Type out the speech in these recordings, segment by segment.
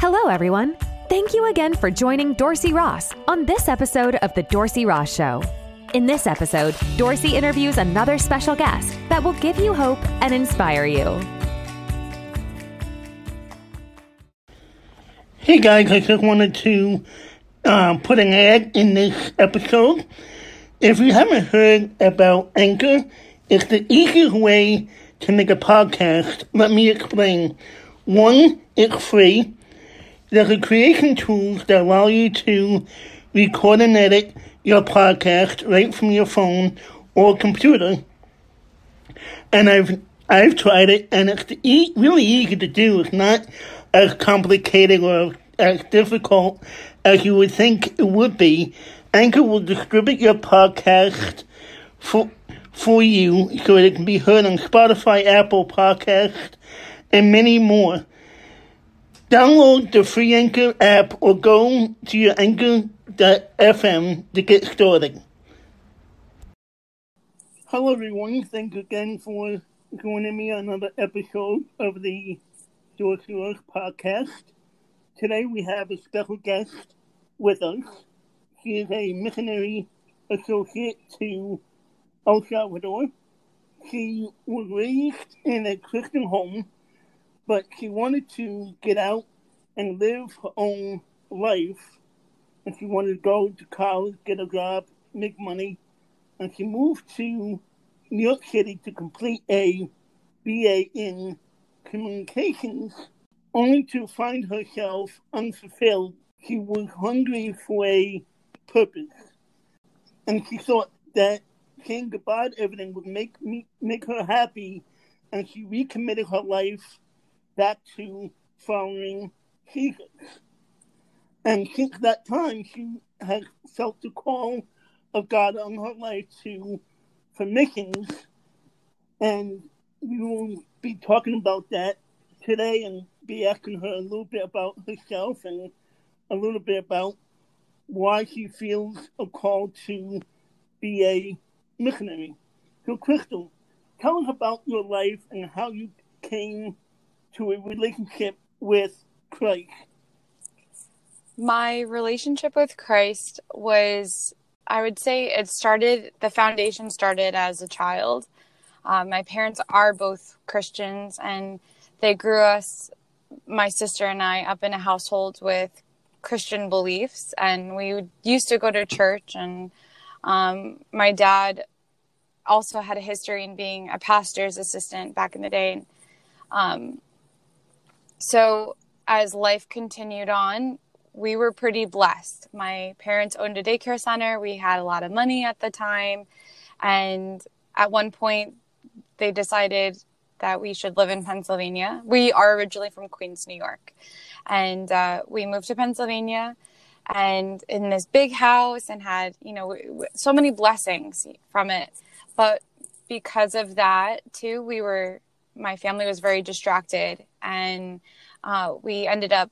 Hello, everyone. Thank you again for joining Dorsey Ross on this episode of The Dorsey Ross Show. In this episode, Dorsey interviews another special guest that will give you hope and inspire you. Hey guys, I just wanted to uh, put an ad in this episode. If you haven't heard about Anchor, it's the easiest way to make a podcast. Let me explain. One, it's free. There's a creation tools that allow you to record and edit your podcast right from your phone or computer. And I've I've tried it, and it's e- really easy to do. It's not as complicated or as difficult as you would think it would be. Anchor will distribute your podcast for for you so it can be heard on Spotify, Apple Podcast, and many more. Download the free Anchor app or go to your Anchor.fm to get started. Hello, everyone. Thanks again for joining me on another episode of the Ross podcast. Today we have a special guest with us. She is a missionary associate to El Salvador. She was raised in a Christian home but she wanted to get out and live her own life. And she wanted to go to college, get a job, make money. And she moved to New York City to complete a BA in communications, only to find herself unfulfilled. She was hungry for a purpose. And she thought that saying goodbye to everything would make me make her happy and she recommitted her life back to following Jesus. And since that time, she has felt the call of God on her life to for missions, and we will be talking about that today and be asking her a little bit about herself and a little bit about why she feels a call to be a missionary. So, Crystal, tell us about your life and how you came to a relationship with Christ? My relationship with Christ was, I would say, it started, the foundation started as a child. Um, my parents are both Christians and they grew us, my sister and I, up in a household with Christian beliefs. And we used to go to church. And um, my dad also had a history in being a pastor's assistant back in the day. Um, so as life continued on, we were pretty blessed. My parents owned a daycare center. We had a lot of money at the time. And at one point, they decided that we should live in Pennsylvania. We are originally from Queens, New York. And uh, we moved to Pennsylvania and in this big house and had, you know, so many blessings from it. But because of that, too, we were my family was very distracted and uh, we ended up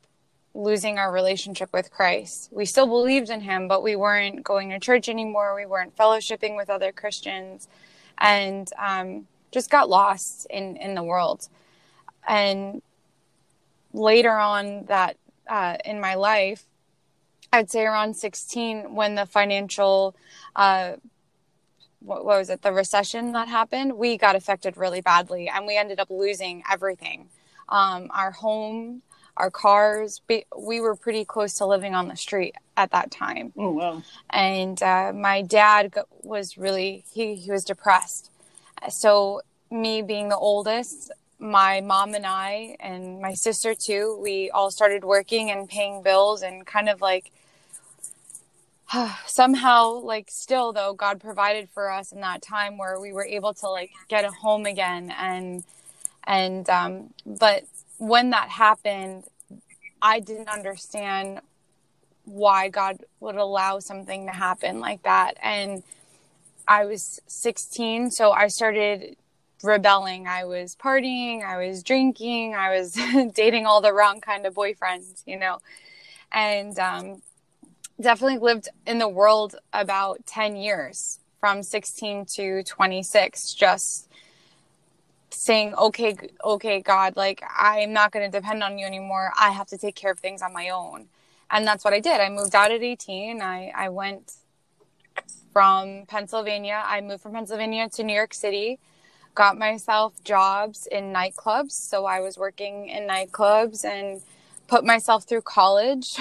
losing our relationship with Christ. We still believed in him, but we weren't going to church anymore. We weren't fellowshipping with other Christians and um, just got lost in, in the world. And later on that uh, in my life, I'd say around 16 when the financial uh, what, what was it? The recession that happened? We got affected really badly and we ended up losing everything. Um, our home our cars we were pretty close to living on the street at that time. Oh wow. And uh, my dad was really he, he was depressed. So me being the oldest my mom and i and my sister too we all started working and paying bills and kind of like somehow like still though god provided for us in that time where we were able to like get a home again and and um but when that happened i didn't understand why god would allow something to happen like that. And i was 16 so i started rebelling. I was partying i was drinking i was dating all the wrong kind of boyfriends you know? And um definitely lived in the world about 10 years from 16 to 26 just saying, okay, okay, God, like I'm not going to depend on you anymore. I have to take care of things on my own. And that's what I did. I moved out at 18. I, I went from Pennsylvania. I moved from Pennsylvania to New York City, got myself jobs in nightclubs. So I was working in nightclubs and put myself through college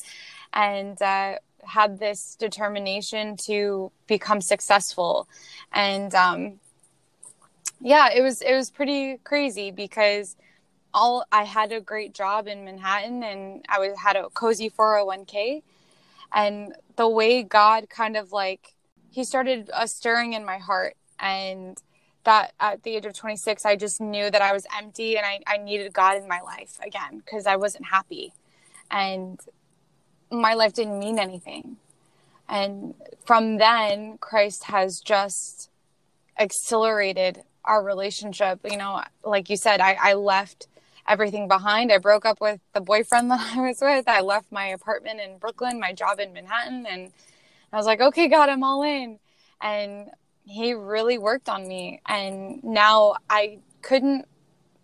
and uh, had this determination to become successful. And, um, yeah, it was it was pretty crazy because all I had a great job in Manhattan and I was had a cozy 401k and the way God kind of like he started a stirring in my heart. And that at the age of 26 I just knew that I was empty and I, I needed God in my life again because I wasn't happy. And my life didn't mean anything and from then Christ has just accelerated our relationship. You know, like you said, I, I left everything behind. I broke up with the boyfriend that I was with. I left my apartment in Brooklyn, my job in Manhattan, and I was like, okay, God, I'm all in. And he really worked on me. And now I couldn't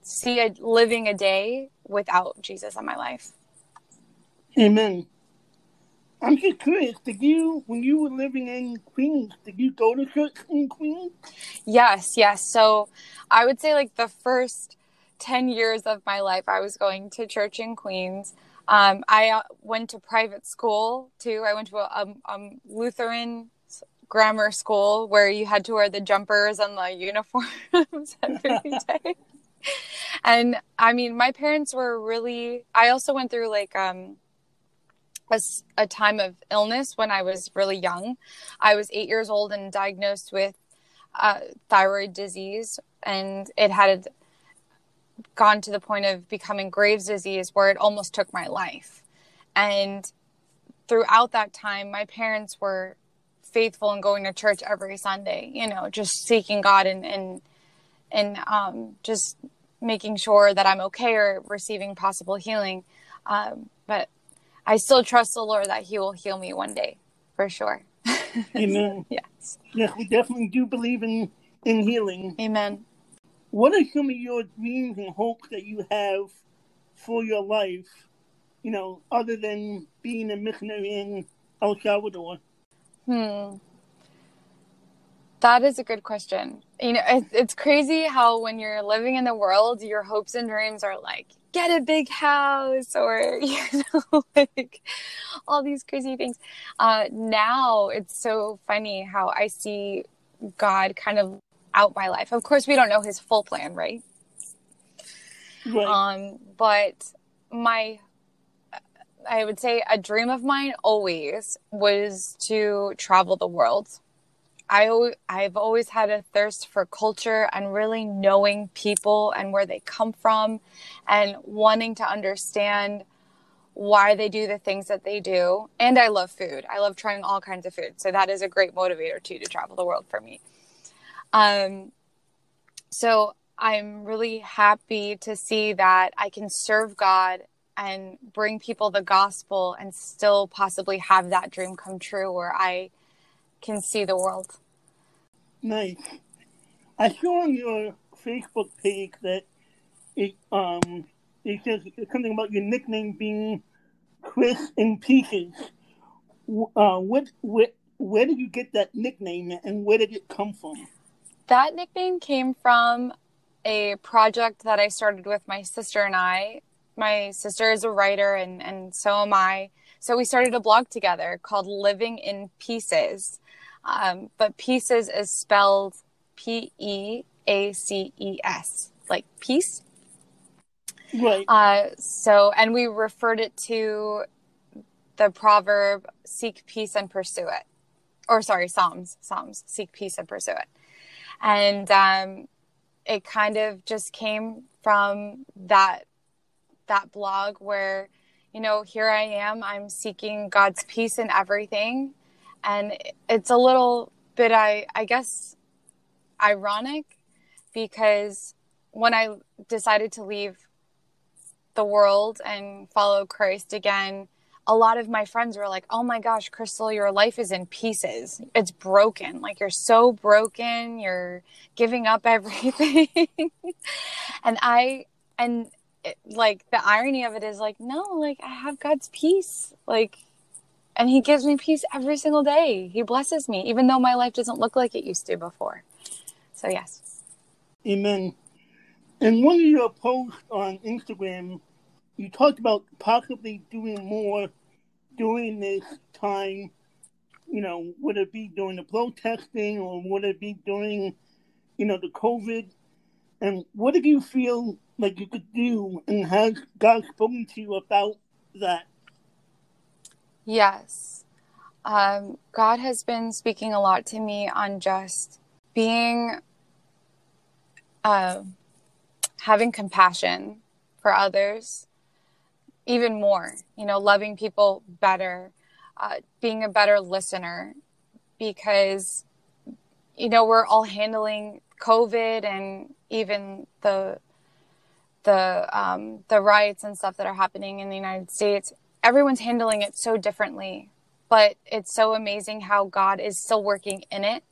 see a, living a day without Jesus in my life. Amen. I'm just curious. Did you, when you were living in Queens, did you go to church in Queens? Yes, yes. So I would say like the first 10 years of my life, I was going to church in Queens. Um, I uh, went to private school too. I went to a, a, a, Lutheran grammar school where you had to wear the jumpers and the uniforms every day. and I mean, my parents were really, I also went through like, um, a, a time of illness when I was really young. I was eight years old and diagnosed with uh, thyroid disease, and it had gone to the point of becoming Graves' disease where it almost took my life. And throughout that time, my parents were faithful in going to church every Sunday, you know, just seeking God and, and, and um, just making sure that I'm okay or receiving possible healing. Um, but I still trust the Lord that He will heal me one day, for sure. Amen. yes. Yes, we definitely do believe in in healing. Amen. What are some of your dreams and hopes that you have for your life? You know, other than being a missionary in El Salvador. Hmm. That is a good question. You know, it's, it's crazy how when you're living in the world, your hopes and dreams are like, get a big house or you know like all these crazy things. Uh now it's so funny how i see god kind of out my life. Of course we don't know his full plan right, right. um but my i would say a dream of mine always was to travel the world I I've always had a thirst for culture and really knowing people and where they come from and wanting to understand why they do the things that they do. And I love food. I love trying all kinds of food. So that is a great motivator too to travel the world for me. Um so I'm really happy to see that I can serve God and bring people the gospel and still possibly have that dream come true where I can see the world. Nice. I saw on your Facebook page that it um it says something about your nickname being Chris in Pieces. Uh, what what where did you get that nickname and where did it come from? That nickname came from a project that I started with my sister and I. My sister is a writer and, and so am I. So we started a blog together called Living in Pieces. Um, but pieces is spelled P E A C E S, like peace. Right. Uh, so, and we referred it to the proverb seek peace and pursue it. Or, sorry, Psalms, Psalms, seek peace and pursue it. And um, it kind of just came from that that blog where you know here i am i'm seeking god's peace in everything and it's a little bit i i guess ironic because when i decided to leave the world and follow christ again a lot of my friends were like, "Oh my gosh, Crystal, your life is in pieces. It's broken. Like you're so broken. You're giving up everything." and I and it, like the irony of it is like, no, like I have God's peace. Like and he gives me peace every single day. He blesses me even though my life doesn't look like it used to before. So, yes. Amen. In one of your posts on Instagram, you talked about possibly doing more during this time. You know, would it be during the protesting or would it be during, you know, the COVID? And what do you feel like you could do? And has God spoken to you about that? Yes. Um, God has been speaking a lot to me on just being, uh, having compassion for others even more, you know, loving people better, uh, being a better listener because, you know, we're all handling COVID and even the, the, um, the riots and stuff that are happening in the United States. Everyone's handling it so differently, but it's so amazing how God is still working in it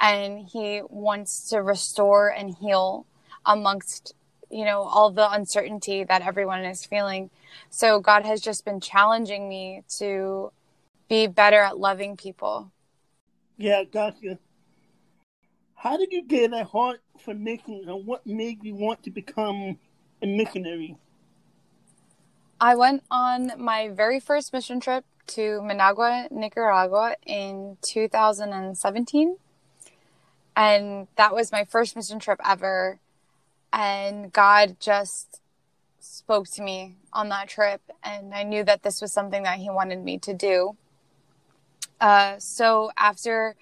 and he wants to restore and heal amongst you know all the uncertainty that everyone is feeling. So god has just been challenging me to be better at loving people. Yeah gotcha. How did you get a heart for missions and what made you want to become a missionary i went on my very first mission trip to managua nicaragua in 2017 and that was my first mission trip ever. And God just spoke to me on that trip, and I knew that this was something that He wanted me to do. Uh, so after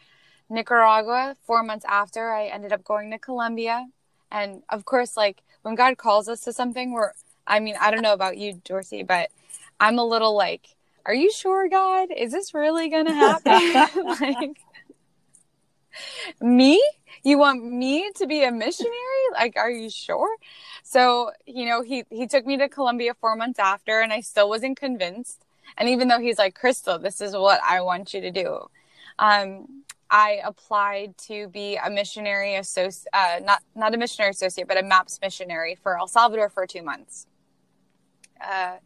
Nicaragua, four months after, I ended up going to Colombia, and of course, like when God calls us to something, we're I mean, I don't know about you, Dorsey, but I'm a little like, are you sure, God? Is this really going to happen? like, me? You want me to be a missionary? Like, are you sure? So, you know, he, he took me to Colombia four months after and I still wasn't convinced. And even though he's like, Crystal, this is what I want you to do. Um, I applied to be a missionary associate, uh, not, not a missionary associate, but a MAPS missionary for El Salvador for two months. Uh,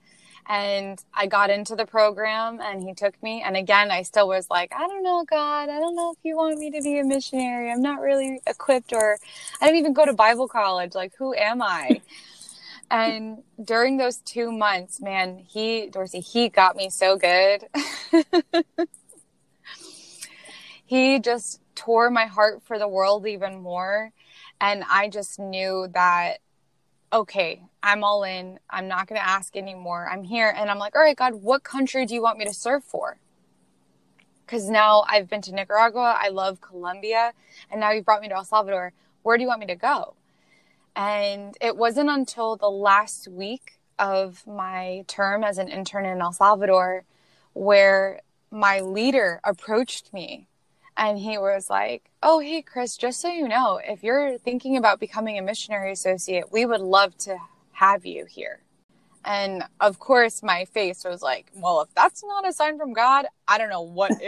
and I got into the program and he took me. And again, I still was like, I don't know, God, I don't know if you want me to be a missionary. I'm not really equipped or I didn't even go to Bible college. Like, who am I? and during those two months, man, he, Dorsey, he got me so good. he just tore my heart for the world even more. And I just knew that okay, I'm all in. I'm not going to ask anymore. I'm here. And I'm like, all right, God, what country do you want me to serve for? Because now I've been to Nicaragua. I love Colombia. And now you've brought me to El Salvador. Where do you want me to go? And it wasn't until the last week of my term as an intern in El Salvador where my leader approached me and he was like, Oh, hey, Chris, just so you know, if you're thinking about becoming a missionary associate, we would love to have you here. And of course, my face was like, Well, if that's not a sign from God, I don't know what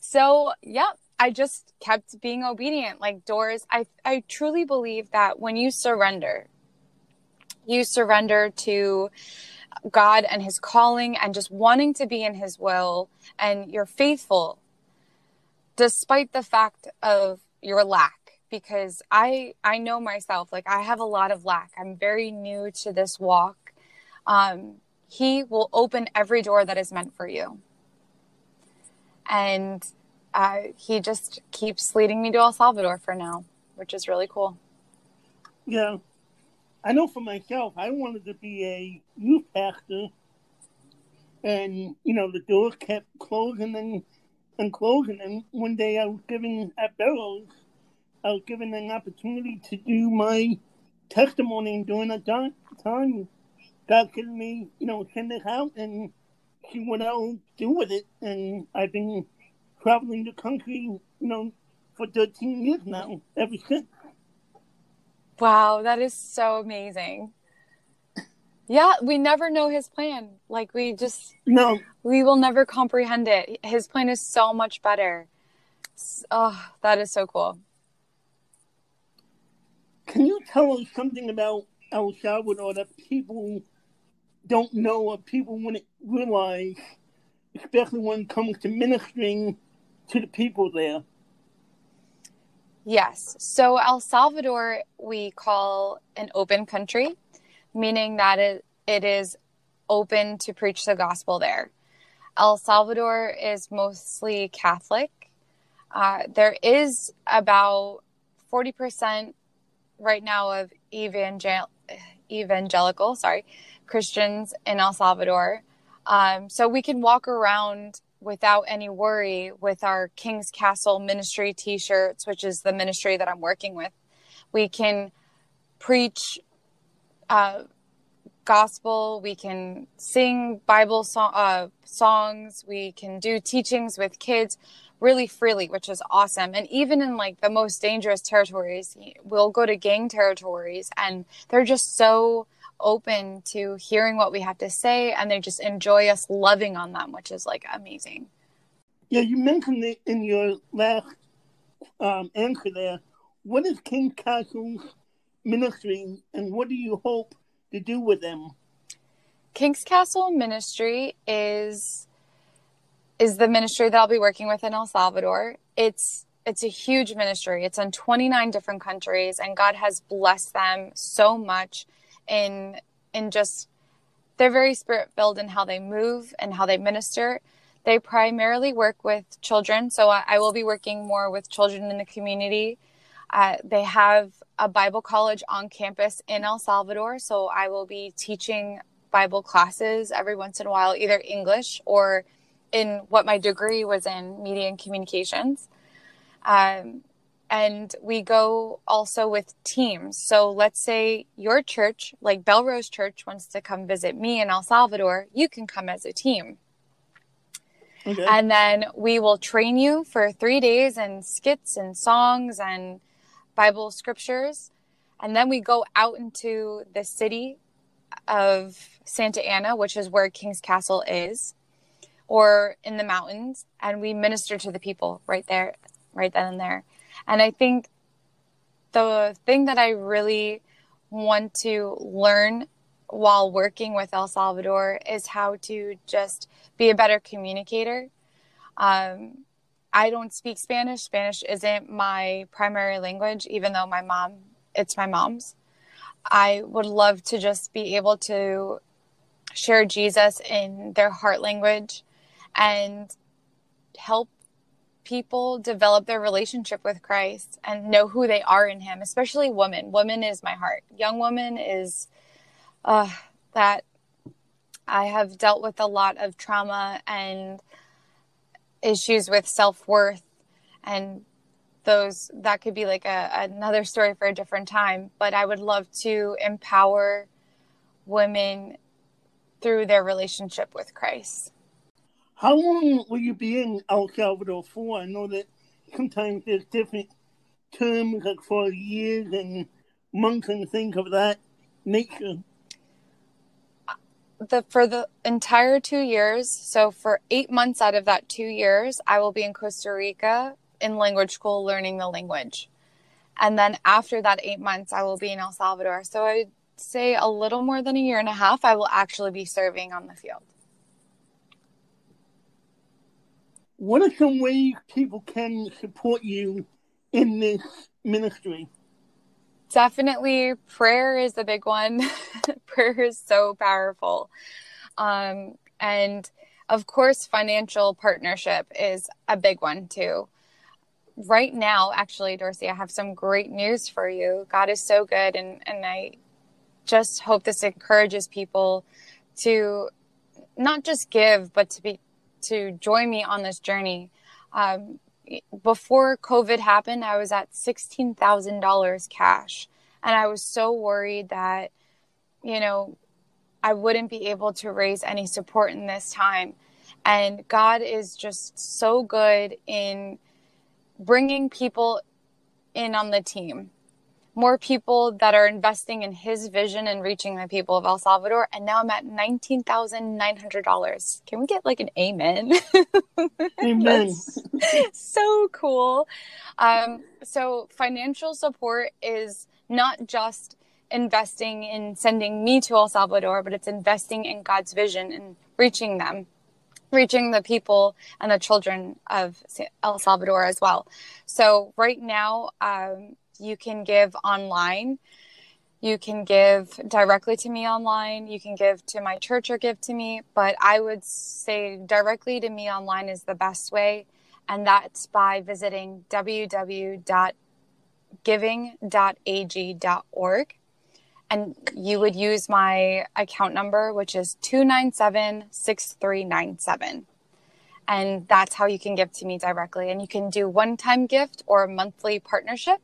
so, yeah, I just kept being obedient. Like doors, I, I truly believe that when you surrender, you surrender to God and his calling and just wanting to be in his will and you're faithful despite the fact of your lack because I I know myself like I have a lot of lack. I'm very new to this walk. Um he will open every door that is meant for you. And uh, he just keeps leading me to El Salvador for now, which is really cool. Yeah, I know for myself, I wanted to be a youth pastor, and you know the door kept closing and and closing. And one day I was given at Bellows, I was given an opportunity to do my testimony during that time. God gave me, you know, send it out and see what I'll do with it. And I've been traveling the country, you know, for 13 years now, ever since. Wow, that is so amazing. Yeah, we never know his plan. Like we just No, we will never comprehend it. His plan is so much better. Oh, that is so cool. Can you tell us something about El Salvador that people don't know or people wouldn't realize, especially when it comes to ministering to the people there? Yes. So El Salvador we call an open country, meaning that it, it is open to preach the gospel there. El Salvador is mostly Catholic. Uh, there is about 40% right now of evangel- evangelical, sorry, Christians in El Salvador. Um, so we can walk around without any worry with our King's Castle ministry t shirts, which is the ministry that I'm working with. We can preach uh, gospel, we can sing Bible so- uh, songs, we can do teachings with kids really freely, which is awesome. And even in like the most dangerous territories, we'll go to gang territories and they're just so open to hearing what we have to say and they just enjoy us loving on them, which is like amazing. Yeah, you mentioned it in your last um, answer there. What is King Castle's ministry and what do you hope to do with them? King's Castle Ministry is is the ministry that I'll be working with in El Salvador. It's it's a huge ministry. It's in 29 different countries and God has blessed them so much in in just they're very spirit filled in how they move and how they minister. They primarily work with children, so I, I will be working more with children in the community. Uh, they have a Bible college on campus in El Salvador, so I will be teaching Bible classes every once in a while, either English or in what my degree was in media and communications. Um, and we go also with teams. So let's say your church, like Belrose Church, wants to come visit me in El Salvador, you can come as a team. Okay. And then we will train you for three days in skits and songs and Bible scriptures. And then we go out into the city of Santa Ana, which is where King's Castle is, or in the mountains, and we minister to the people right there, right then and there. And I think the thing that I really want to learn while working with El Salvador is how to just be a better communicator. Um, I don't speak Spanish. Spanish isn't my primary language, even though my mom, it's my mom's. I would love to just be able to share Jesus in their heart language and help people develop their relationship with Christ and know who they are in Him, especially women. Women is my heart. Young woman is uh, that I have dealt with a lot of trauma and issues with self worth and those that could be like a, another story for a different time but i would love to empower women through their relationship with christ How long will you be in El Salvador for? I know that sometimes there's different terms like for years and months and things of that nature. the for the entire two years so for eight months out of that two years i will be in costa rica in language school learning the language and then after that eight months i will be in el salvador so i'd say a little more than a year and a half i will actually be serving on the field What are some ways people can support you in this ministry? definitely prayer is the big one. Prayer is so powerful. Um, and of course financial partnership is a big one too. Right now actually dorsey i have some great news for you. God is so good and, and i just hope this encourages people to not just give but to be to join me on this journey um, before COVID happened, I was at $16,000 cash. And I was so worried that, you know, I wouldn't be able to raise any support in this time. And God is just so good in bringing people in on the team. More people that are investing in his vision and reaching the people of El Salvador. And now I'm at $19,900. Can we get like an amen? Amen. so cool. Um, so, financial support is not just investing in sending me to El Salvador, but it's investing in God's vision and reaching them reaching the people and the children of El Salvador as well. So right now, um, you can give online. You can give directly to me online. You can give to my church or give to me. But I would say directly to me online is the best way. And that's by visiting www.giving.ag.org. And you would use my account number, which is 297 6397 and that's how you can give to me directly and you can do one time gift or a monthly partnership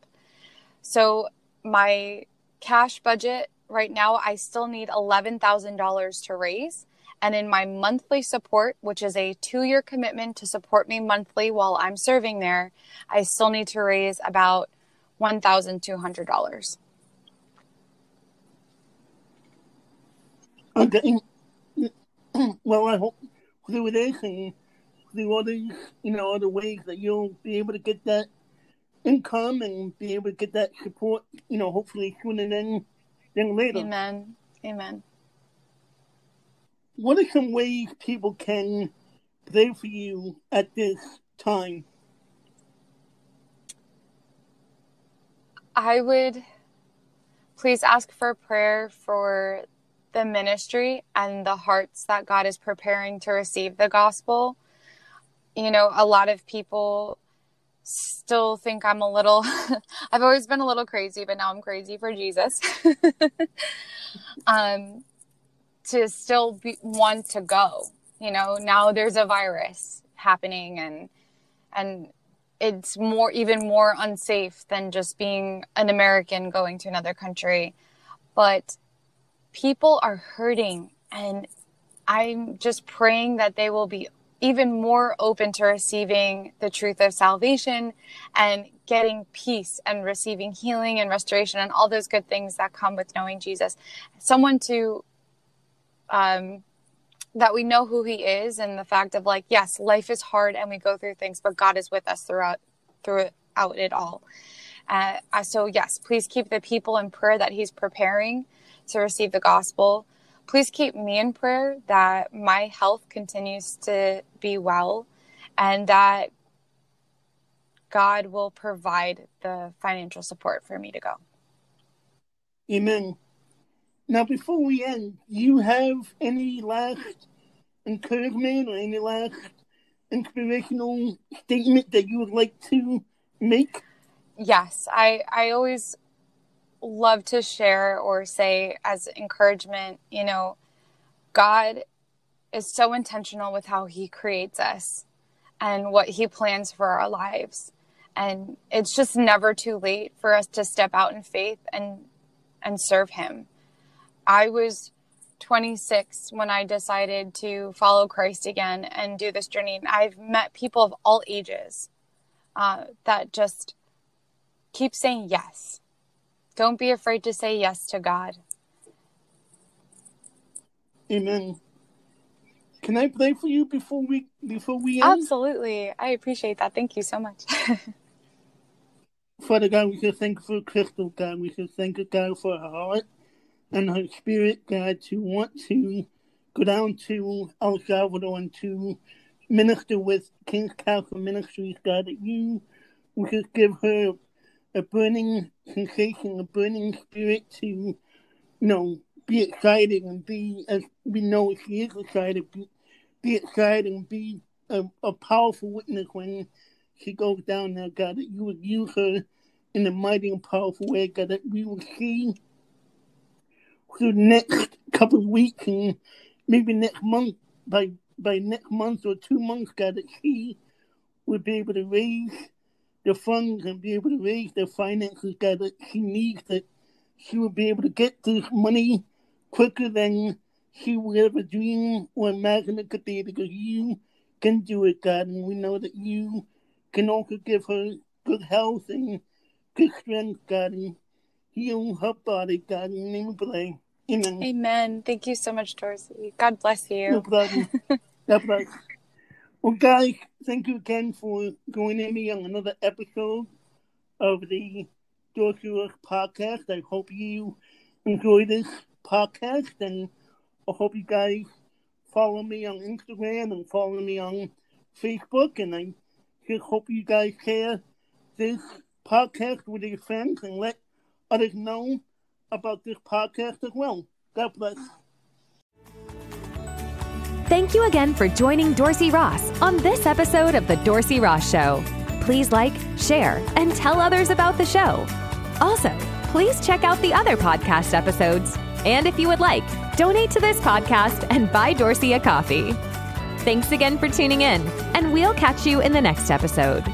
so my cash budget right now, I still need $11,000 to raise. And in my monthly support, which is a two year commitment to support me monthly while I'm serving there, I still need to raise about $1,200. Okay. Well, I hope through this and through other, you know, other ways that you'll be able to get that income and be able to get that support, you know, hopefully sooner than, than later. Amen. Amen. What are some ways people can pray for you at this time? I would please ask for prayer for the ministry and the hearts that God is preparing to receive the gospel. You know, a lot of people still think I'm a little, I've always been a little crazy, but now I'm crazy for Jesus. um, to still be, want to go, you know, now there's a virus happening and, and it's more, even more unsafe than just being an American going to another country. But people are hurting and I'm just praying that they will be even more open to receiving the truth of salvation and getting peace and receiving healing and restoration and all those good things that come with knowing Jesus. Someone to, um, that we know who he is and the fact of like, yes, life is hard and we go through things, but God is with us throughout, throughout it all. Uh, so yes, please keep the people in prayer that he's preparing to receive the gospel please keep me in prayer that my health continues to be well and that God will provide the financial support for me to go. Amen. Now, before we end, you have any last encouragement or any last inspirational statement that you would like to make? Yes, I, I always love to share or say as encouragement, you know, God is so intentional with how he creates us and what he plans for our lives. And it's just never too late for us to step out in faith and and serve him. I was 26 when I decided to follow Christ again and do this journey. And I've met people of all ages uh, that just keep saying yes don't be afraid to say yes to God. Amen. Can I pray for you before we before we end? Absolutely. I appreciate that. Thank you so much. Father God, we just thank you for Crystal, God. We just thank you, God, for her heart and her spirit, God, to want to go down to El Salvador and to minister with King's Castle Ministries, God, that you will just give her a burning sensation, a burning spirit to, you know, be excited and be, as we know she is excited, be, be excited and be a, a powerful witness when she goes down there, God, that you would use her in a mighty and powerful way, God, that we will see through the next couple of weeks and maybe next month, by by next month or two months, God, that she would be able to raise the funds and be able to raise the finances God, that she needs that she will be able to get this money quicker than she would ever dream or imagine it could be because you can do it, God, and we know that you can also give her good health and good strength, God, and heal her body, God, in the name of pray. Amen. Amen. Thank you so much, Dorsey. God bless you. No problem. God bless. Well, guys, thank you again for joining me on another episode of the Dorsey podcast. I hope you enjoy this podcast, and I hope you guys follow me on Instagram and follow me on Facebook. And I just hope you guys share this podcast with your friends and let others know about this podcast as well. God bless. Thank you again for joining Dorsey Ross on this episode of The Dorsey Ross Show. Please like, share, and tell others about the show. Also, please check out the other podcast episodes. And if you would like, donate to this podcast and buy Dorsey a coffee. Thanks again for tuning in, and we'll catch you in the next episode.